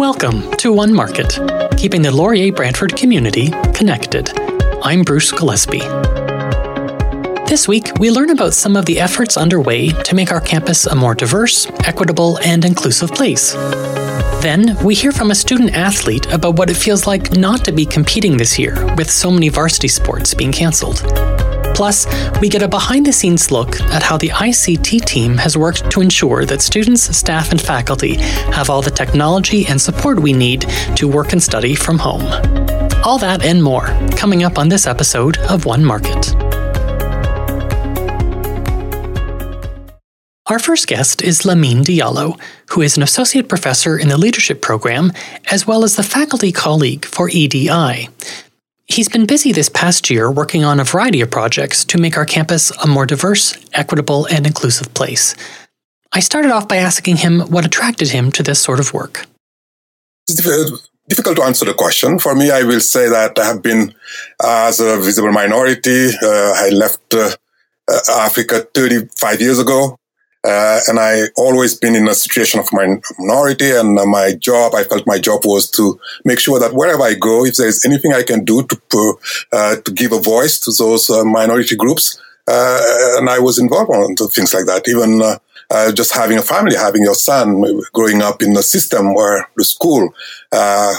Welcome to One Market, keeping the Laurier Brantford community connected. I'm Bruce Gillespie. This week, we learn about some of the efforts underway to make our campus a more diverse, equitable, and inclusive place. Then, we hear from a student athlete about what it feels like not to be competing this year with so many varsity sports being cancelled. Plus, we get a behind the scenes look at how the ICT team has worked to ensure that students, staff, and faculty have all the technology and support we need to work and study from home. All that and more coming up on this episode of One Market. Our first guest is Lamine Diallo, who is an associate professor in the leadership program as well as the faculty colleague for EDI. He's been busy this past year working on a variety of projects to make our campus a more diverse, equitable, and inclusive place. I started off by asking him what attracted him to this sort of work. It's difficult to answer the question. For me, I will say that I have been, uh, as a visible minority, uh, I left uh, uh Africa 35 years ago. Uh, and I always been in a situation of minority and uh, my job, I felt my job was to make sure that wherever I go, if there's anything I can do to, uh, to give a voice to those uh, minority groups, uh, and I was involved on things like that. Even uh, just having a family, having your son growing up in a system where the school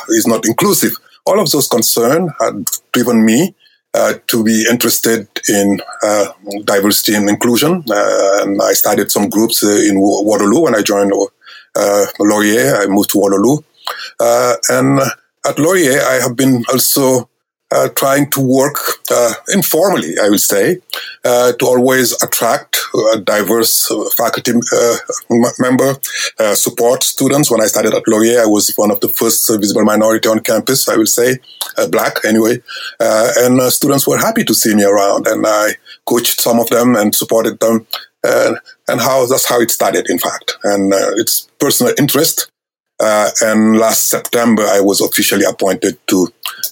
is not inclusive. All of those concerns had driven me uh, to be interested in uh, diversity and inclusion. Uh, and I started some groups uh, in Waterloo when I joined uh, Laurier. I moved to Waterloo. and at Laurier, I have been also uh, trying to work uh, informally, I will say, uh, to always attract a diverse uh, faculty uh, m- member, support students. When I started at Laurier, I was one of the first visible minority on campus, I will say, black anyway. and students were happy to see me around, and I coached some of them and supported them. and how that's how it started, in fact. And it's personal interest uh, and last September, I was officially appointed to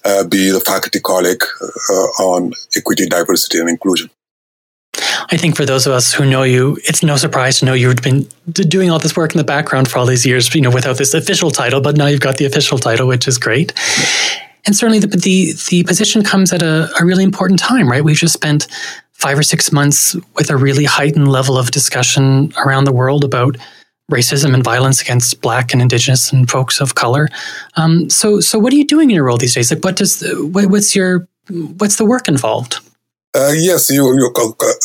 uh, be the faculty colleague uh, on equity, diversity, and inclusion. I think for those of us who know you, it's no surprise to know you've been doing all this work in the background for all these years, you know, without this official title, but now you've got the official title, which is great. And certainly the, the, the position comes at a, a really important time, right? We've just spent five or six months with a really heightened level of discussion around the world about racism and violence against Black and Indigenous and folks of color. Um, so, so what are you doing in your role these days? Like, what does what, what's your what's the work involved? Uh, yes, you, you're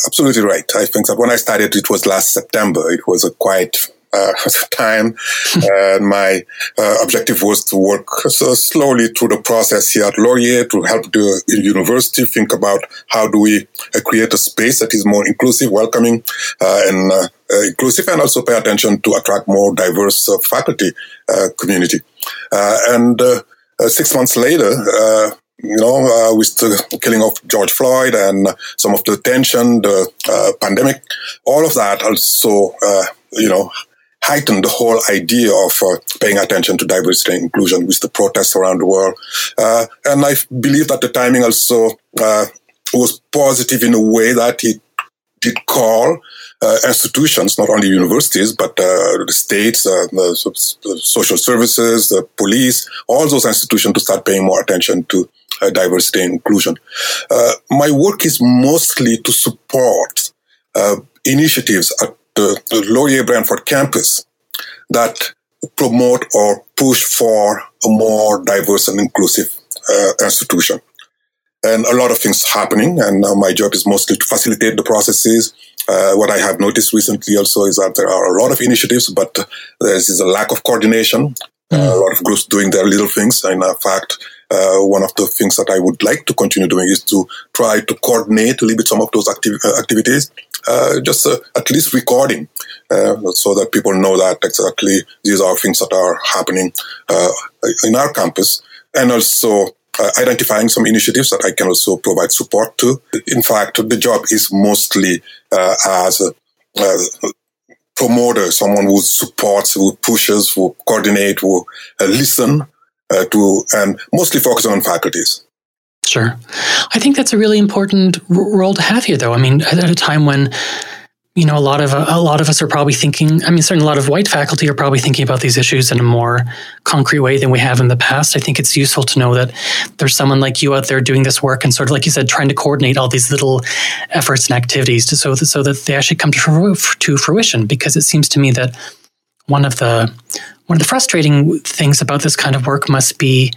absolutely right. I think that when I started, it was last September. It was a quite uh, time. and my uh, objective was to work so slowly through the process here at Laurier to help the university think about how do we uh, create a space that is more inclusive, welcoming, uh, and uh, inclusive, and also pay attention to attract more diverse faculty community. and six months later, you know, uh, with the killing of George Floyd and some of the tension, the uh, pandemic, all of that also, uh, you know, heightened the whole idea of uh, paying attention to diversity and inclusion with the protests around the world. Uh, and I believe that the timing also uh, was positive in a way that it did call uh, institutions, not only universities, but uh, the states, uh, the, social services, the police, all those institutions to start paying more attention to diversity and inclusion. my work is mostly to support initiatives at the, the Laurier Brantford campus that promote or push for a more diverse and inclusive uh, institution. And a lot of things happening, and uh, my job is mostly to facilitate the processes. Uh, what I have noticed recently also is that there are a lot of initiatives, but there is a lack of coordination. Mm. a lot of groups doing their little things. And in fact, uh, one of the things that I would like to continue doing is to try to coordinate a little bit some of those uh, activities uh, just uh, at least recording uh, so that people know that exactly these are things that are happening uh, in our campus and also uh, identifying some initiatives that I can also provide support to. In fact, the job is mostly uh, as a, promoter, someone who supports, who pushes, who coordinate, who listen Uh, to, and mostly focus on faculties. Sure. I think that's a really important role to have here, though. I mean, at a time when you know, a lot of uh, a lot of us are probably thinking. I mean, certainly a lot of white faculty are probably thinking about these issues in a more concrete way than we have in the past. I think it's useful to know that there's someone like you out there doing this work and sort of, like you said, trying to coordinate all these little efforts and activities to, so that, so that they actually come to to fruition. Because it seems to me that one of the one of the frustrating things about this kind of work must be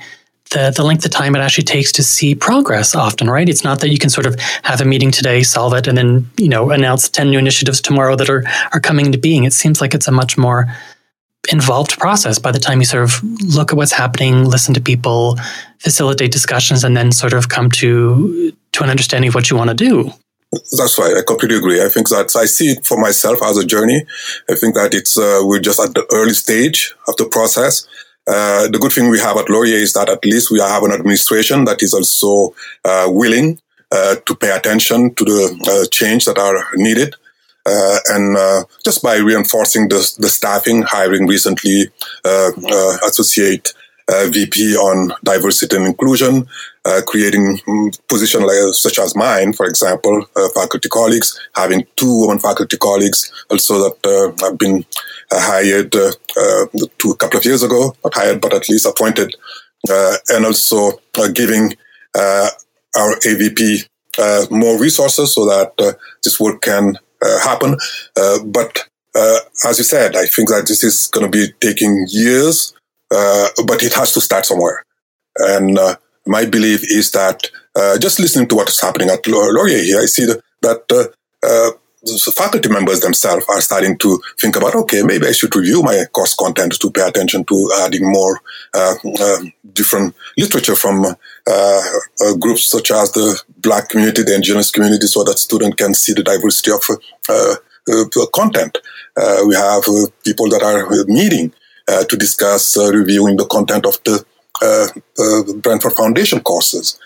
the, the length of time it actually takes to see progress often, right? It's not that you can sort of have a meeting today, solve it, and then, you know, announce 10 new initiatives tomorrow that are, are coming into being. It seems like it's a much more involved process by the time you sort of look at what's happening, listen to people, facilitate discussions, and then sort of come to to an understanding of what you want to do. That's right. I completely agree. I think that I see it for myself as a journey. I think that it's uh, we're just at the early stage of the process. Uh, the good thing we have at Laurier is that at least we have an administration that is also uh, willing uh, to pay attention to the uh, change that are needed. Uh, and just by reinforcing the, the staffing, hiring recently associate VP on diversity and inclusion, Uh, creating mm, positions like, such as mine, for example, uh, faculty colleagues, having two women faculty colleagues also that uh, have been hired uh, uh, two, a couple of years ago, not hired, but at least appointed, uh, and also giving our AVP more resources so that this work can happen. but as you said, I think that this is going to be taking years, but it has to start somewhere. And my belief is that uh, just listening to what is happening at Laurier here, I see that, uh, so faculty members themselves are starting to think about, okay, maybe I should review my course content to pay attention to adding more uh, uh, different literature from uh, uh groups such as the Black community, the Indigenous community, so that students can see the diversity of uh, uh, content. we have people that are meeting to discuss reviewing the content of the Brantford Foundation courses.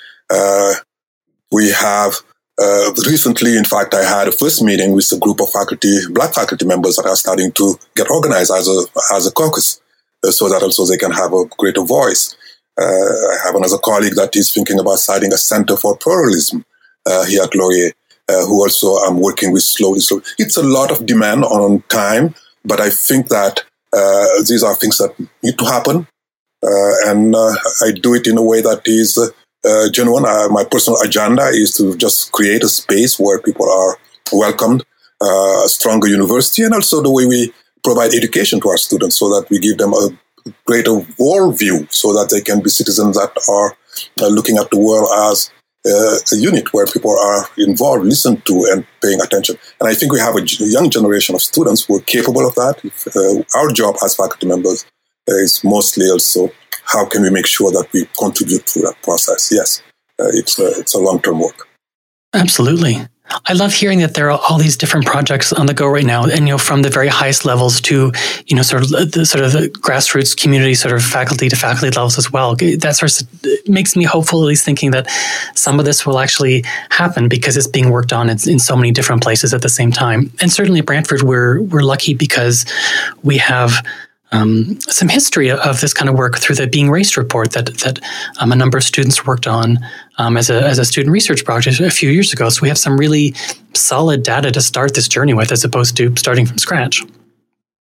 we have uh, recently, in fact, I had a first meeting with a group of faculty, black faculty members that are starting to get organized as a, as a caucus uh, so that also they can have a greater voice. Uh, I have another colleague that is thinking about starting a center for pluralism uh, here at Laurier, uh, who also I'm working with slowly. So it's a lot of demand on time, but I think that uh, these are things that need to happen. And I do it in a way that is uh, genuine. Uh, my personal agenda is to just create a space where people are welcomed, uh, a stronger university, and also the way we provide education to our students so that we give them a greater worldview so that they can be citizens that are uh, looking at the world as uh, a unit where people are involved, listened to, and paying attention. And I think we have a young generation of students who are capable of that. If, uh, our job as faculty members is mostly also how can we make sure that we contribute to that process? Yes, uh, it's a, it's a long term work. Absolutely. I love hearing that there are all these different projects on the go right now, and you know, from the very highest levels to you know, sort of the sort of the grassroots community, sort of faculty to faculty levels as well. That sort of makes me hopeful, at least thinking that some of this will actually happen because it's being worked on in, in so many different places at the same time. And certainly at Brantford, we're we're lucky because we have um, some history of this kind of work through the Being Raced report that that um, a number of students worked on um, as a as a student research project a few years ago. So we have some really solid data to start this journey with, as opposed to starting from scratch.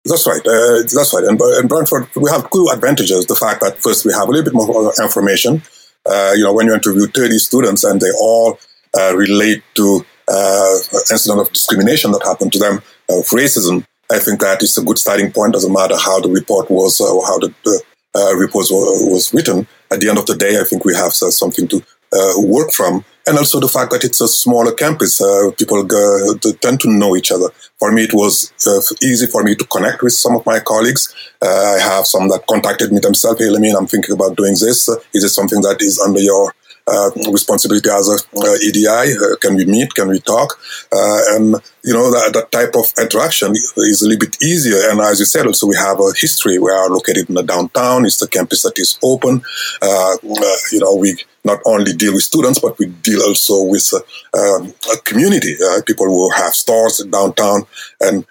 That's right. Uh, that's right. And in Brantford, we have two advantages. The fact that first we have a little bit more information. Uh, you know, when you interview 30 students and they all uh, relate to uh, incident of discrimination that happened to them, of racism, I think that is a good starting point. Doesn't matter how the report was uh, or how the, uh, report was written. At the end of the day, I think we have uh, something to uh, work from. And also the fact that it's a smaller campus, uh, people uh, tend to know each other. For me, it was easy for me to connect with some of my colleagues. I have some that contacted me themselves. Hey, let me, I'm thinking about doing this. is it something that is under your uh, responsibility as a uh, EDI. Uh, can we meet? Can we talk? Uh, and you know that, that type of interaction is a little bit easier. And as you said, also we have a history. We are located in the downtown. It's a campus that is open. Uh, uh, you know, we not only deal with students, but we deal also with um, a community. people who have stores in downtown, and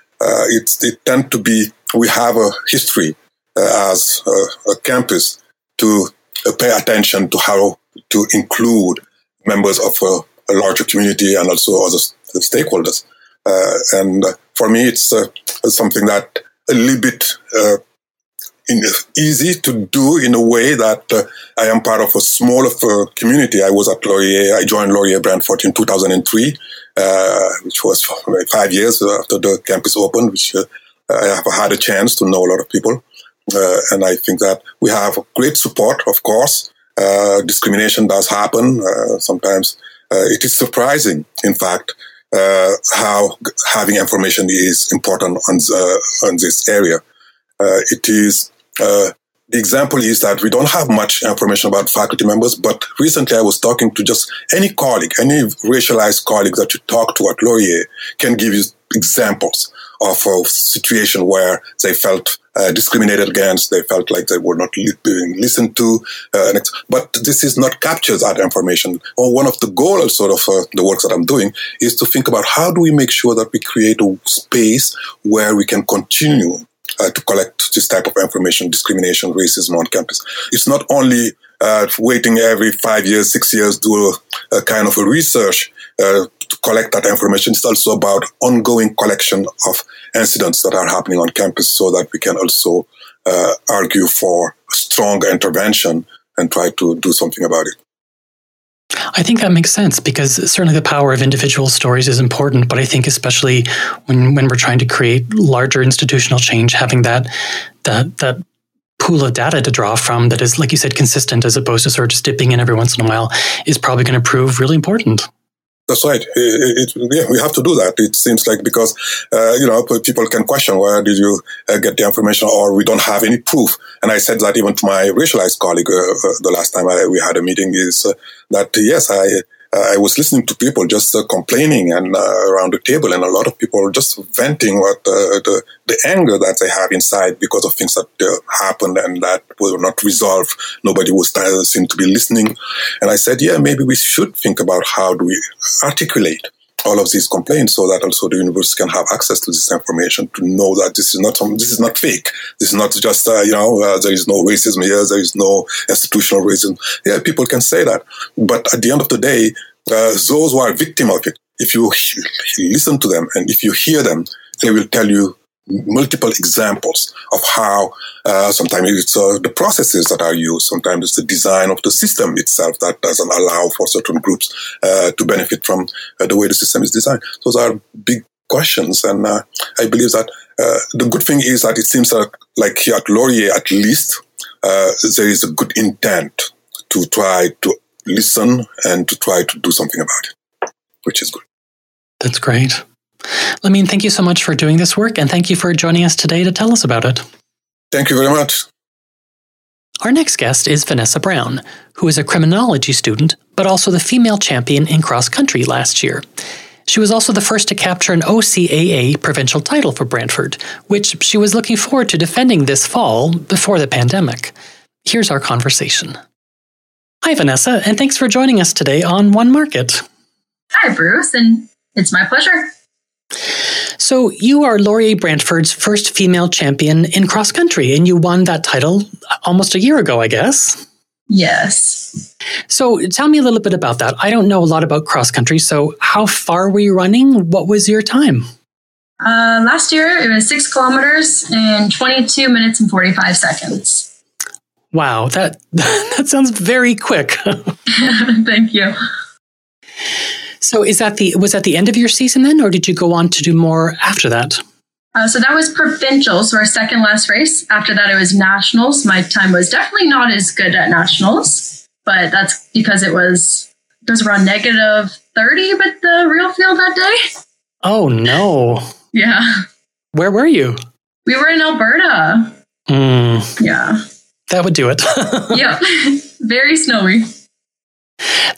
it's it tend to be. We have a history as a, a campus to pay attention to how to include members of a, a larger community and also other stakeholders. Uh, and for me, it's uh, something that a little bit uh, in, easy to do in a way that uh, I am part of a smaller uh, community. I was at Laurier. I joined Laurier Brantford in 2003, uh, which was five years after the campus opened, which uh, I have had a chance to know a lot of people. Uh, and I think that we have great support, of course. Uh, discrimination does happen. Uh, sometimes uh, it is surprising, in fact, uh, how having information is important on, on this area. it is uh, the example is that we don't have much information about faculty members, but recently I was talking to just any colleague, any racialized colleague that you talk to at Laurier can give you examples of a situation where they felt uh, discriminated against, they felt like they were not being listened to. Uh, but this is not captured that information. Or one of the goals, sort of uh, the work that I'm doing, is to think about how do we make sure that we create a space where we can continue uh, to collect this type of information, discrimination, racism on campus. It's not only uh, waiting every five years, six years, do a, a kind of a research uh, to collect that information. It's also about ongoing collection of incidents that are happening on campus so that we can also uh, argue for strong intervention and try to do something about it. I think that makes sense because certainly the power of individual stories is important, but I think especially when when we're trying to create larger institutional change, having that that that pool of data to draw from that is, like you said, consistent as opposed to sort of just dipping in every once in a while is probably going to prove really important. That's right. It, it, yeah, we have to do that. It seems like because uh, you know people can question where did you uh, get the information, or we don't have any proof. And I said that even to my racialized colleague uh, uh the last time I, we had a meeting is uh, that yes, I I was listening to people just uh, complaining and uh, around the table, and a lot of people just venting what uh, the the anger that they have inside because of things that uh, happened and that were not resolved. Nobody was uh, seem to be listening, and I said, yeah, maybe we should think about how do we articulate all of these complaints so that also the university can have access to this information to know that this is not this is not fake. This is not just, uh, you know, uh, there is no racism here. There is no institutional racism. Yeah, people can say that. But at the end of the day, uh, those who are victim of it, if you listen to them and if you hear them, they will tell you multiple examples of how uh, sometimes it's uh, the processes that are used, sometimes it's the design of the system itself that doesn't allow for certain groups uh, to benefit from uh, the way the system is designed. Those are big questions, and uh, I believe that uh, the good thing is that it seems that, like here at Laurier, at least there is a good intent to try to listen and to try to do something about it, which is good. That's great. Lamine, thank you so much for doing this work and thank you for joining us today to tell us about it. Thank you very much. Our next guest is Vanessa Brown, who is a criminology student, but also the female champion in cross country last year. She was also the first to capture an OCAA provincial title for Brantford, which she was looking forward to defending this fall before the pandemic. Here's our conversation. Hi, Vanessa, and thanks for joining us today on One Market. Hi, Bruce, and it's my pleasure. So, you are Laurier Brantford's first female champion in cross country, and you won that title almost a year ago, I guess. Yes. So, tell me a little bit about that. I don't know a lot about cross country. So, how far were you running? What was your time? Uh, last year, it was six kilometers in 22 minutes and 45 seconds. Wow, that that sounds very quick. Thank you. So is that the was that the end of your season then, or did you go on to do more after that? Uh, so that was provincial, so our second last race. After that, it was nationals. My time was definitely not as good at nationals, but that's because it was it was around negative thirty but the real field that day. Oh no! Yeah. Where were you? We were in Alberta. Mm. Yeah. That would do it. yep. Very snowy.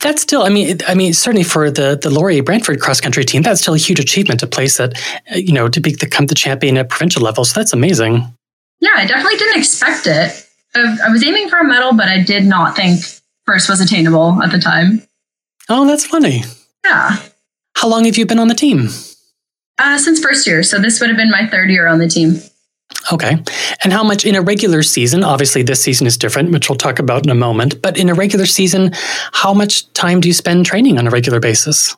That's still, I mean, I mean, certainly for the the Laurier Brantford cross country team, that's still a huge achievement to place that, uh, you know, to become the champion at provincial level. So that's amazing. Yeah, I definitely didn't expect it. I was aiming for a medal, but I did not think first was attainable at the time. Oh, that's funny. Yeah. How long have you been on the team? Uh, since first year. So this would have been my third year on the team. Okay. And how much in a regular season? Obviously, this season is different, which we'll talk about in a moment. But in a regular season, how much time do you spend training on a regular basis?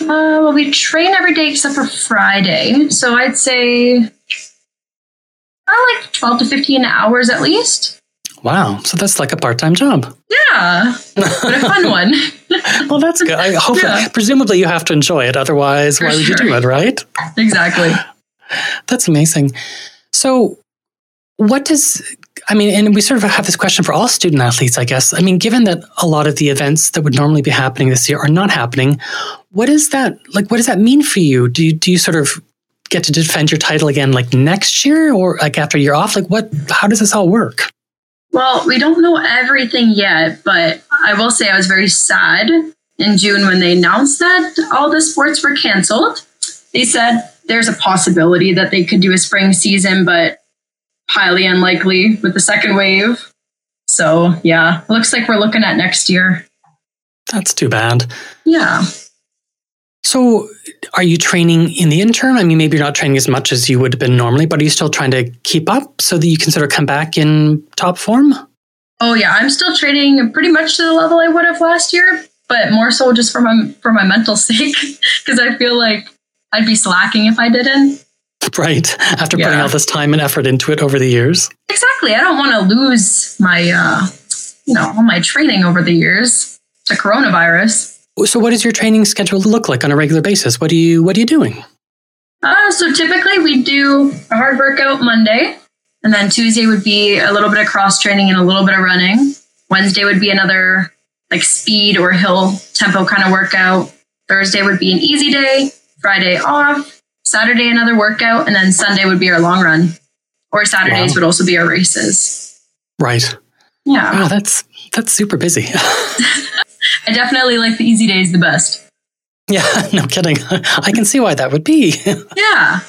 Uh, well, we train every day except for Friday. So I'd say uh, like 12 to 15 hours at least. Wow. So that's like a part time job. Yeah. But a fun one. well, that's good. I hope, Yeah. presumably, you have to enjoy it. Otherwise, For why would you do it, right? exactly. That's amazing. So, what does I mean, and we sort of have this question for all student athletes, I guess. I mean, given that a lot of the events that would normally be happening this year are not happening, what is that like? What does that mean for you? Do you do you sort of get to defend your title again, like next year, or like after you're off? Like, what? How does this all work? Well, we don't know everything yet, but I will say I was very sad in June when they announced that all the sports were canceled. They said there's a possibility that they could do a spring season, but highly unlikely with the second wave. So, yeah, looks like we're looking at next year. That's too bad. Yeah. So, are you training in the interim? I mean, maybe you're not training as much as you would have been normally, but are you still trying to keep up so that you can sort of come back in top form? Oh yeah, I'm still training pretty much to the level I would have last year, but more so just for my for my mental sake because I feel like I'd be slacking if I didn't. Right. After putting Yeah. all this time and effort into it over the years. Exactly. I don't want to lose my uh you know, all my training over the years to coronavirus. So, what does your training schedule look like on a regular basis? What do you What are you doing? Uh, so typically we do a hard workout Monday, and then Tuesday would be a little bit of cross training and a little bit of running. Wednesday would be another like speed or hill tempo kind of workout. Thursday would be an easy day. Friday off. Saturday another workout, and then Sunday would be our long run. Or Saturdays Wow. would also be our races. Right. Yeah, Wow, that's that's super busy. I definitely like the easy days the best. yeah, no kidding. I can see why that would be. Yeah.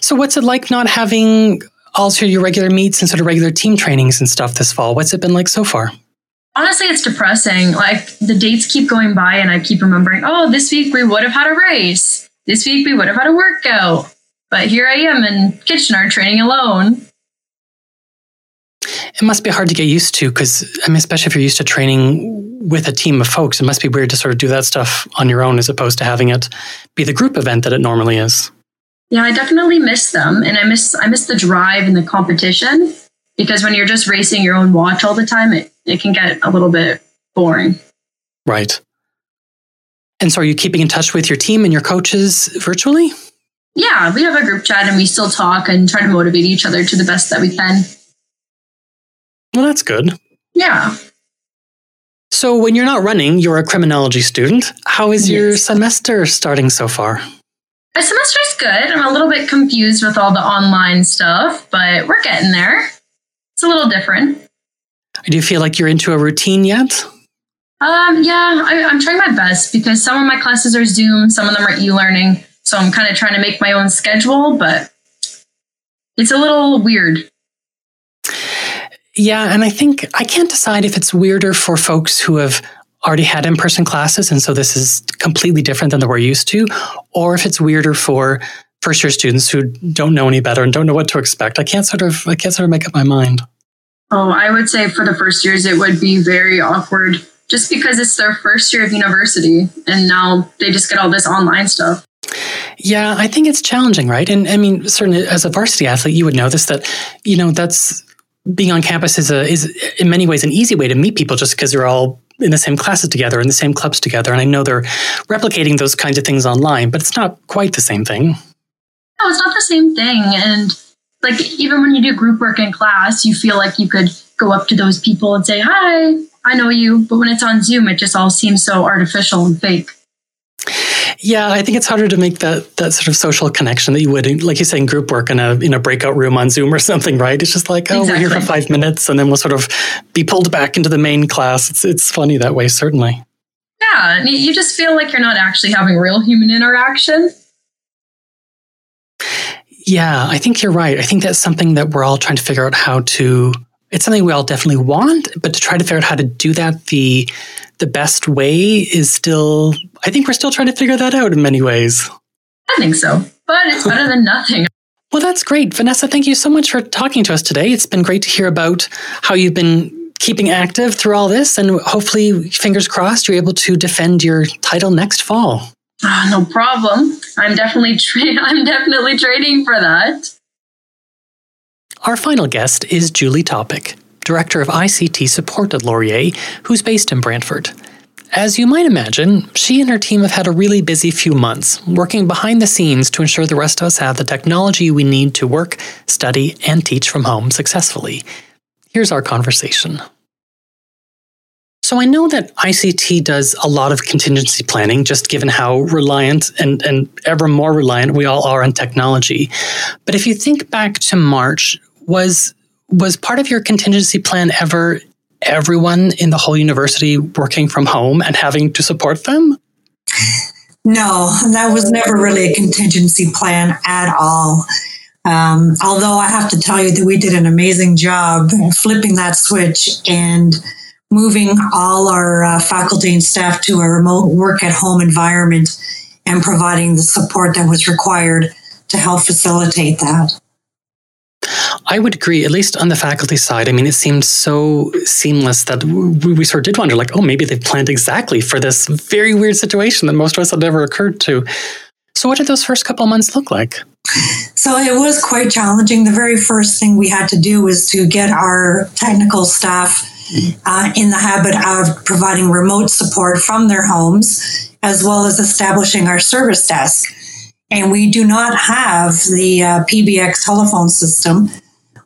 so, what's it like not having all your regular meets and sort of regular team trainings and stuff this fall? What's it been like so far? Honestly it's depressing. Like the dates keep going by and i keep remembering oh this week we would have had a race. This week we would have had a workout. But here i am in kitchener training alone. It must be hard to get used to because, I mean, especially if you're used to training with a team of folks, it must be weird to sort of do that stuff on your own as opposed to having it be the group event that it normally is. yeah i definitely miss them and i miss i miss the drive and the competition because when you're just racing your own watch all the time it, it can get a little bit boring Right. And so, are you keeping in touch with your team and your coaches virtually? yeah we have a group chat and we still talk and try to motivate each other to the best that we can Well, that's good. yeah So, when you're not running, you're a criminology student. How is your semester starting so far? My semester's good. I'm a little bit confused with all the online stuff, but we're getting there. It's a little different. Do you feel like you're into a routine yet? Um, yeah, I, I'm trying my best because some of my classes are Zoom, some of them are e-learning. So I'm kind of trying to make my own schedule, but it's a little weird. Yeah, and I think I can't decide if it's weirder for folks who have already had in person classes, and so this is completely different than we're used to, or if it's weirder for first year students who don't know any better and don't know what to expect. I can't sort of I can't sort of make up my mind. Oh, I would say for the first years it would be very awkward just because it's their first year of university and now they just get all this online stuff. Yeah, I think it's challenging, right? And I mean, certainly as a varsity athlete, you would know this that you know that's being on campus is a is in many ways an easy way to meet people just because they're all in the same classes together in the same clubs together and i know they're replicating those kinds of things online but it's not quite the same thing No, it's not the same thing. And like even when you do group work in class, you feel like you could go up to those people and say, Hi, I know you. But when it's on Zoom, it just all seems so artificial and fake. yeah i think it's harder to make that that sort of social connection that you would like you say in group work in a in a breakout room on zoom or something right it's just like oh we're here for five minutes and then we'll sort of be pulled back into the main class it's it's funny that way certainly Yeah. You just feel like you're not actually having real human interaction. Yeah, I think you're right. I think that's something that we're all trying to figure out how to. It's something we all definitely want, but to try to figure out how to do that the the best way is still. I think we're still trying to figure that out in many ways. I think so. But it's better than nothing. Well, that's great, Vanessa. Thank you so much for talking to us today. It's been great to hear about how you've been keeping active through all this, and hopefully, fingers crossed, you're able to defend your title next fall. Oh, no problem. I'm definitely tra- I'm definitely training for that. Our final guest is Julie Topic, Director of ICT Support at Laurier, who's based in Brantford. As you might imagine, she and her team have had a really busy few months, working behind the scenes to ensure the rest of us have the technology we need to work, study, and teach from home successfully. Here's our conversation. So I know that ICT does a lot of contingency planning, just given how reliant and, and ever more reliant we all are on technology. But if you think back to March, was was part of your contingency plan ever everyone in the whole university working from home and having to support them? No, that was never really a contingency plan at all. Um, although I have to tell you that we did an amazing job flipping that switch and moving all our uh, faculty and staff to a remote work at home environment and providing the support that was required to help facilitate that. I would agree, at least on the faculty side. I mean, it seemed so seamless that we, we sort of did wonder, like, oh, maybe they've planned exactly for this very weird situation that most of us had never occurred to. So, what did those first couple months look like? So, it was quite challenging. The very first thing we had to do was to get our technical staff uh, in the habit of providing remote support from their homes, as well as establishing our service desk and we do not have the uh, PBX telephone system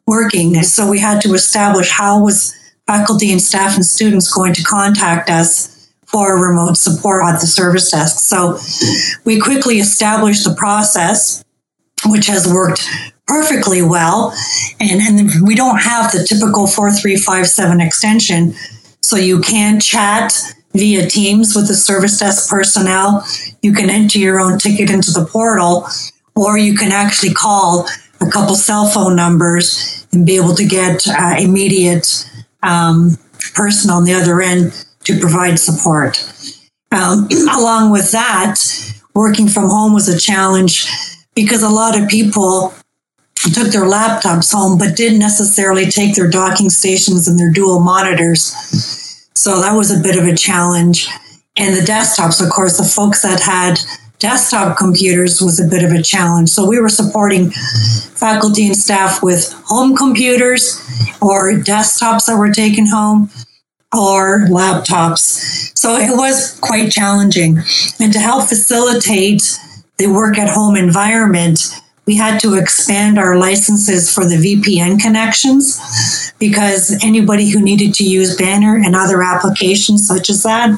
working. So we had to establish how was faculty and staff and students going to contact us for remote support at the service desk. So we quickly established the process, which has worked perfectly well. And, and we don't have the typical 4357 extension. So you can chat via Teams with the service desk personnel. You can enter your own ticket into the portal, or you can actually call a couple cell phone numbers and be able to get uh, immediate um, person on the other end to provide support. Um, along with that, working from home was a challenge because a lot of people took their laptops home but didn't necessarily take their docking stations and their dual monitors. So that was a bit of a challenge. And the desktops, of course, the folks that had desktop computers was a bit of a challenge. So we were supporting faculty and staff with home computers or desktops that were taken home or laptops. So it was quite challenging. And to help facilitate the work at home environment, we had to expand our licenses for the VPN connections because anybody who needed to use Banner and other applications such as that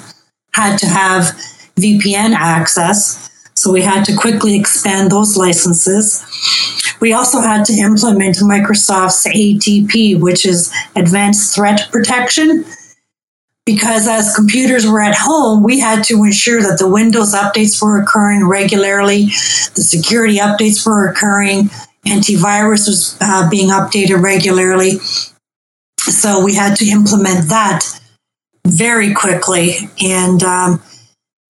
had to have VPN access. So we had to quickly expand those licenses. We also had to implement Microsoft's ATP, which is Advanced Threat Protection because as computers were at home, we had to ensure that the Windows updates were occurring regularly, the security updates were occurring, antivirus was uh, being updated regularly. So we had to implement that very quickly. And um,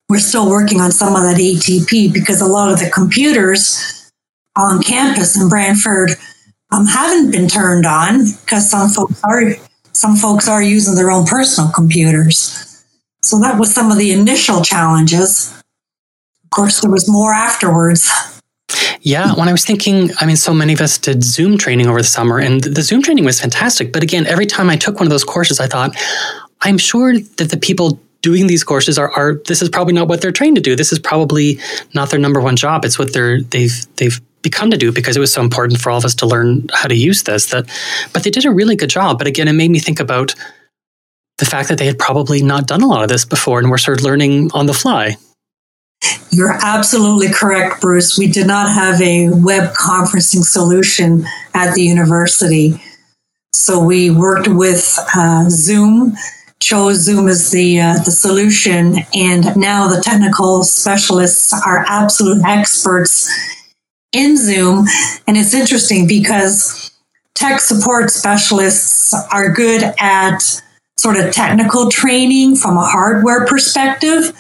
we're still working on some of that ATP because a lot of the computers on campus in Brantford um, haven't been turned on because some folks are some folks are using their own personal computers. So that was some of the initial challenges. Of course, there was more afterwards. Yeah, when I was thinking, I mean, so many of us did Zoom training over the summer, and the Zoom training was fantastic. But again, every time I took one of those courses, I thought, I'm sure that the people doing these courses are, are this is probably not what they're trained to do. This is probably not their number one job. It's what they're they've they've become to do because it was so important for all of us to learn how to use this that but they did a really good job. But again it made me think about the fact that they had probably not done a lot of this before and were sort of learning on the fly. You're absolutely correct bruce. We did not have a web conferencing solution at the university. So we worked with uh, zoom chose zoom as the uh, the solution and now the technical specialists are absolute experts in Zoom. And it's interesting because tech support specialists are good at sort of technical training from a hardware perspective,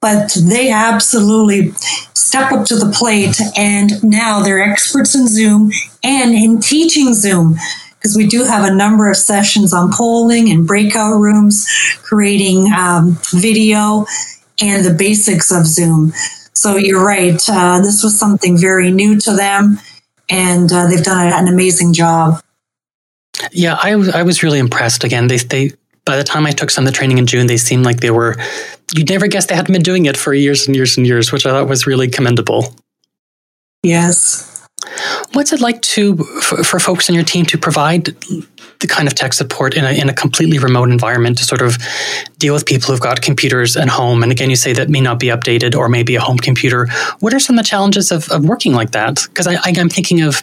but they absolutely step up to the plate and now they're experts in Zoom and in teaching Zoom because we do have a number of sessions on polling and breakout rooms, creating um, video and the basics of Zoom. So you're right. Uh, this was something very new to them, and uh, they've done an amazing job. Yeah, I, I was really impressed. Again, they, they by the time I took some of the training in June, they seemed like they were, you'd never guess they hadn't been doing it for years and years and years, which I thought was really commendable. Yes. What's it like to for, for, folks in your team to provide the kind of tech support in a, in a completely remote environment to sort of deal with people who've got computers at home? And again, you say that may not be updated or maybe a home computer. What are some of the challenges of, of working like that? Because I'm thinking of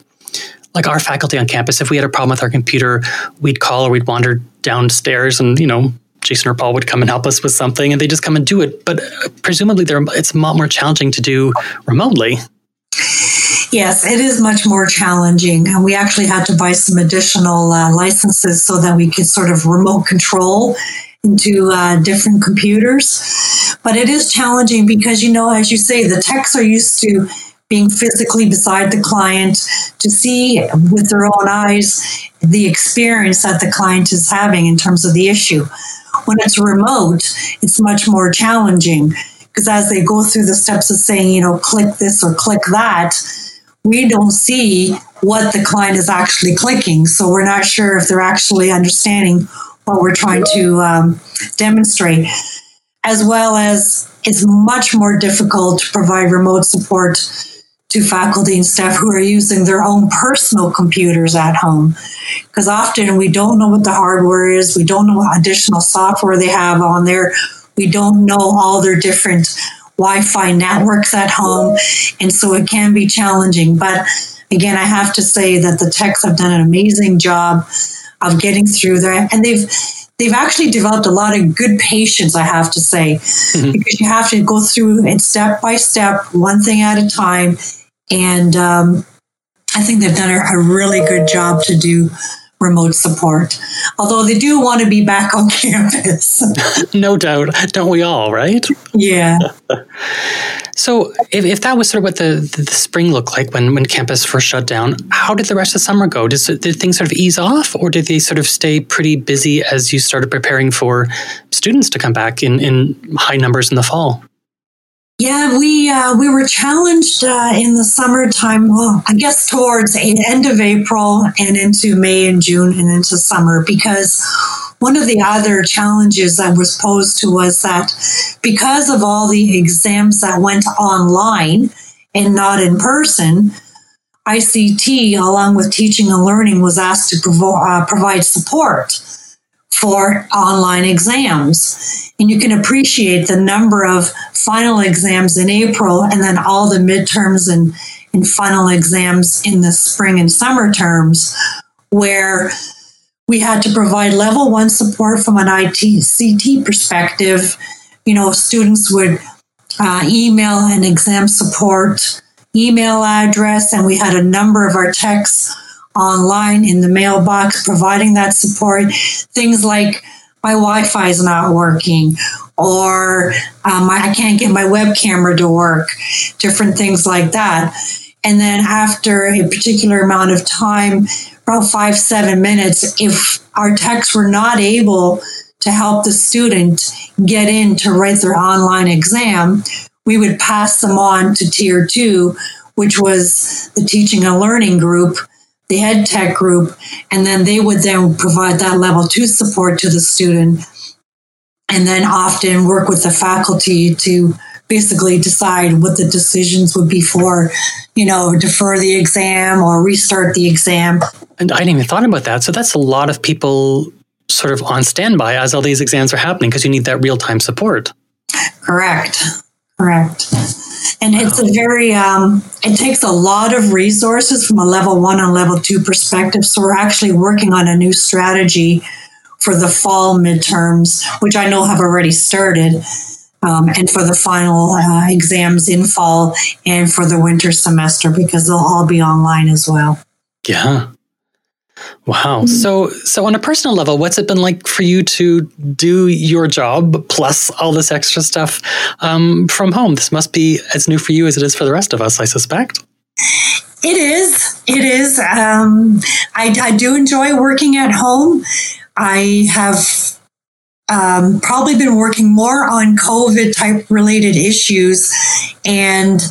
like our faculty on campus, if we had a problem with our computer, we'd call or we'd wander downstairs and, you know, Jason or Paul would come and help us with something and they just come and do it. But presumably it's a lot more challenging to do remotely. Yes, it is much more challenging. And we actually had to buy some additional uh, licenses so that we could sort of remote control into uh, different computers. But it is challenging because, you know, as you say, the techs are used to being physically beside the client to see with their own eyes the experience that the client is having in terms of the issue. When it's remote, it's much more challenging because as they go through the steps of saying, you know, click this or click that, we don't see what the client is actually clicking. So we're not sure if they're actually understanding what we're trying to um, demonstrate. As well as it's much more difficult to provide remote support to faculty and staff who are using their own personal computers at home. Because often we don't know what the hardware is, we don't know what additional software they have on there, we don't know all their different Wi Fi networks at home. And so it can be challenging. But again, I have to say that the techs have done an amazing job of getting through there. And they've they've actually developed a lot of good patience, I have to say, mm-hmm. because you have to go through it step by step, one thing at a time. And um, I think they've done a, a really good job to do remote support, although they do want to be back on campus. no doubt. Don't we all, right? Yeah. so, if, if that was sort of what the, the, spring looked like when, when campus first shut down, how did the rest of the summer go? Did, did things sort of ease off, or did they sort of stay pretty busy as you started preparing for students to come back in, in high numbers in the fall? Yeah, we uh, we were challenged uh, in the summertime. Well, I guess towards the end of April and into May and June and into summer because one of the other challenges that was posed to us that because of all the exams that went online and not in person, ICT along with teaching and learning was asked to provo- uh, provide support for online exams. And you can appreciate the number of final exams in April and then all the midterms and, and final exams in the spring and summer terms, where we had to provide level one support from an ICT perspective. You know, students would uh, email an exam support email address, and we had a number of our techs online in the mailbox, providing that support. Things like my Wi-Fi is not working, or um, I can't get my web camera to work. Different things like that. And then after a particular amount of time, about five seven minutes, if our techs were not able to help the student get in to write their online exam, we would pass them on to tier two, which was the teaching and learning group the ed tech group, and then they would then provide that level two support to the student, and then often work with the faculty to basically decide what the decisions would be for, you know, defer the exam or restart the exam. And I hadn't even thought about that. So that's a lot of people sort of on standby as all these exams are happening because you need that real time support. Correct. Correct. And it's a very, um, it takes a lot of resources from a level one and level two perspective. So we're actually working on a new strategy for the fall midterms, which I know have already started. Um, and for the final uh, exams in fall and for the winter semester because they'll all be online as well. Yeah. Wow. Mm-hmm. So, so on a personal level, what's it been like for you to do your job plus all this extra stuff um, from home? This must be as new for you as it is for the rest of us, I suspect. It is. It is. Um, I, I do enjoy working at home. I have um, probably been working more on COVID type related issues and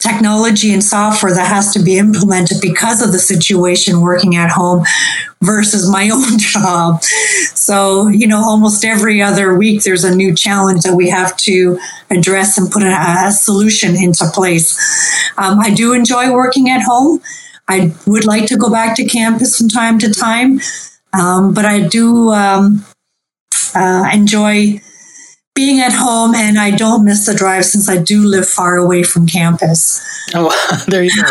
technology and software that has to be implemented because of the situation working at home versus my own job. So, you know, almost every other week there's a new challenge that we have to address and put a, a solution into place. Um, I do enjoy working at home. I would like to go back to campus from time to time, um, but I do um, uh, enjoy being at home and I don't miss the drive since I do live far away from campus. Oh, there you go.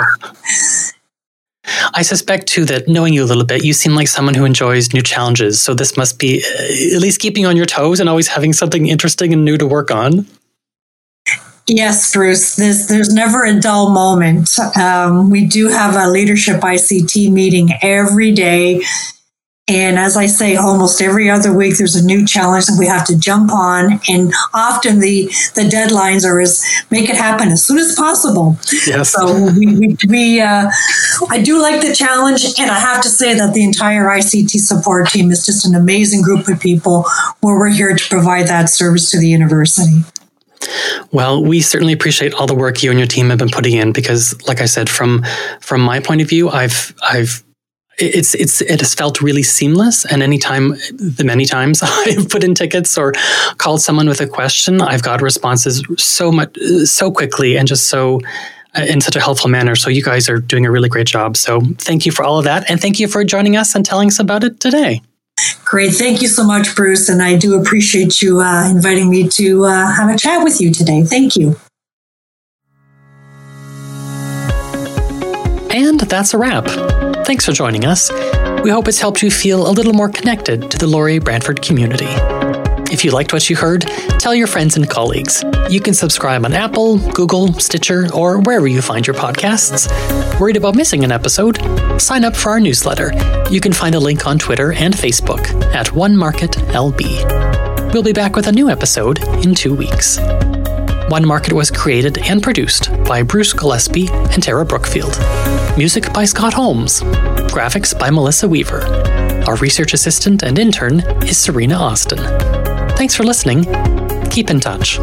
I suspect too that knowing you a little bit, you seem like someone who enjoys new challenges. So this must be uh, at least keeping on your toes and always having something interesting and new to work on. Yes, Bruce. There's, there's never a dull moment. Um, we do have a leadership ICT meeting every day and as I say, almost every other week there's a new challenge that we have to jump on. And often the, the deadlines are as make it happen as soon as possible. Yes. So we, we, we uh, I do like the challenge. And I have to say that the entire ICT support team is just an amazing group of people where we're here to provide that service to the university. Well, we certainly appreciate all the work you and your team have been putting in because, like I said, from from my point of view, I've I've it's it's it has felt really seamless. And anytime, the many times I've put in tickets or called someone with a question, I've got responses so much so quickly and just so uh, in such a helpful manner. So you guys are doing a really great job. So thank you for all of that, and thank you for joining us and telling us about it today. Great, thank you so much, Bruce, and I do appreciate you uh, inviting me to uh, have a chat with you today. Thank you. And that's a wrap. Thanks for joining us. We hope it's helped you feel a little more connected to the Laurier Brantford community. If you liked what you heard, tell your friends and colleagues. You can subscribe on Apple, Google, Stitcher, or wherever you find your podcasts. Worried about missing an episode? Sign up for our newsletter. You can find a link on Twitter and Facebook at OneMarketLB. We'll be back with a new episode in two weeks. One Market was created and produced by Bruce Gillespie and Tarah Brookfield. Music by Scott Holmes. Graphics by Melissa Weaver. Our research assistant and intern is Serena Austin. Thanks for listening. Keep in touch.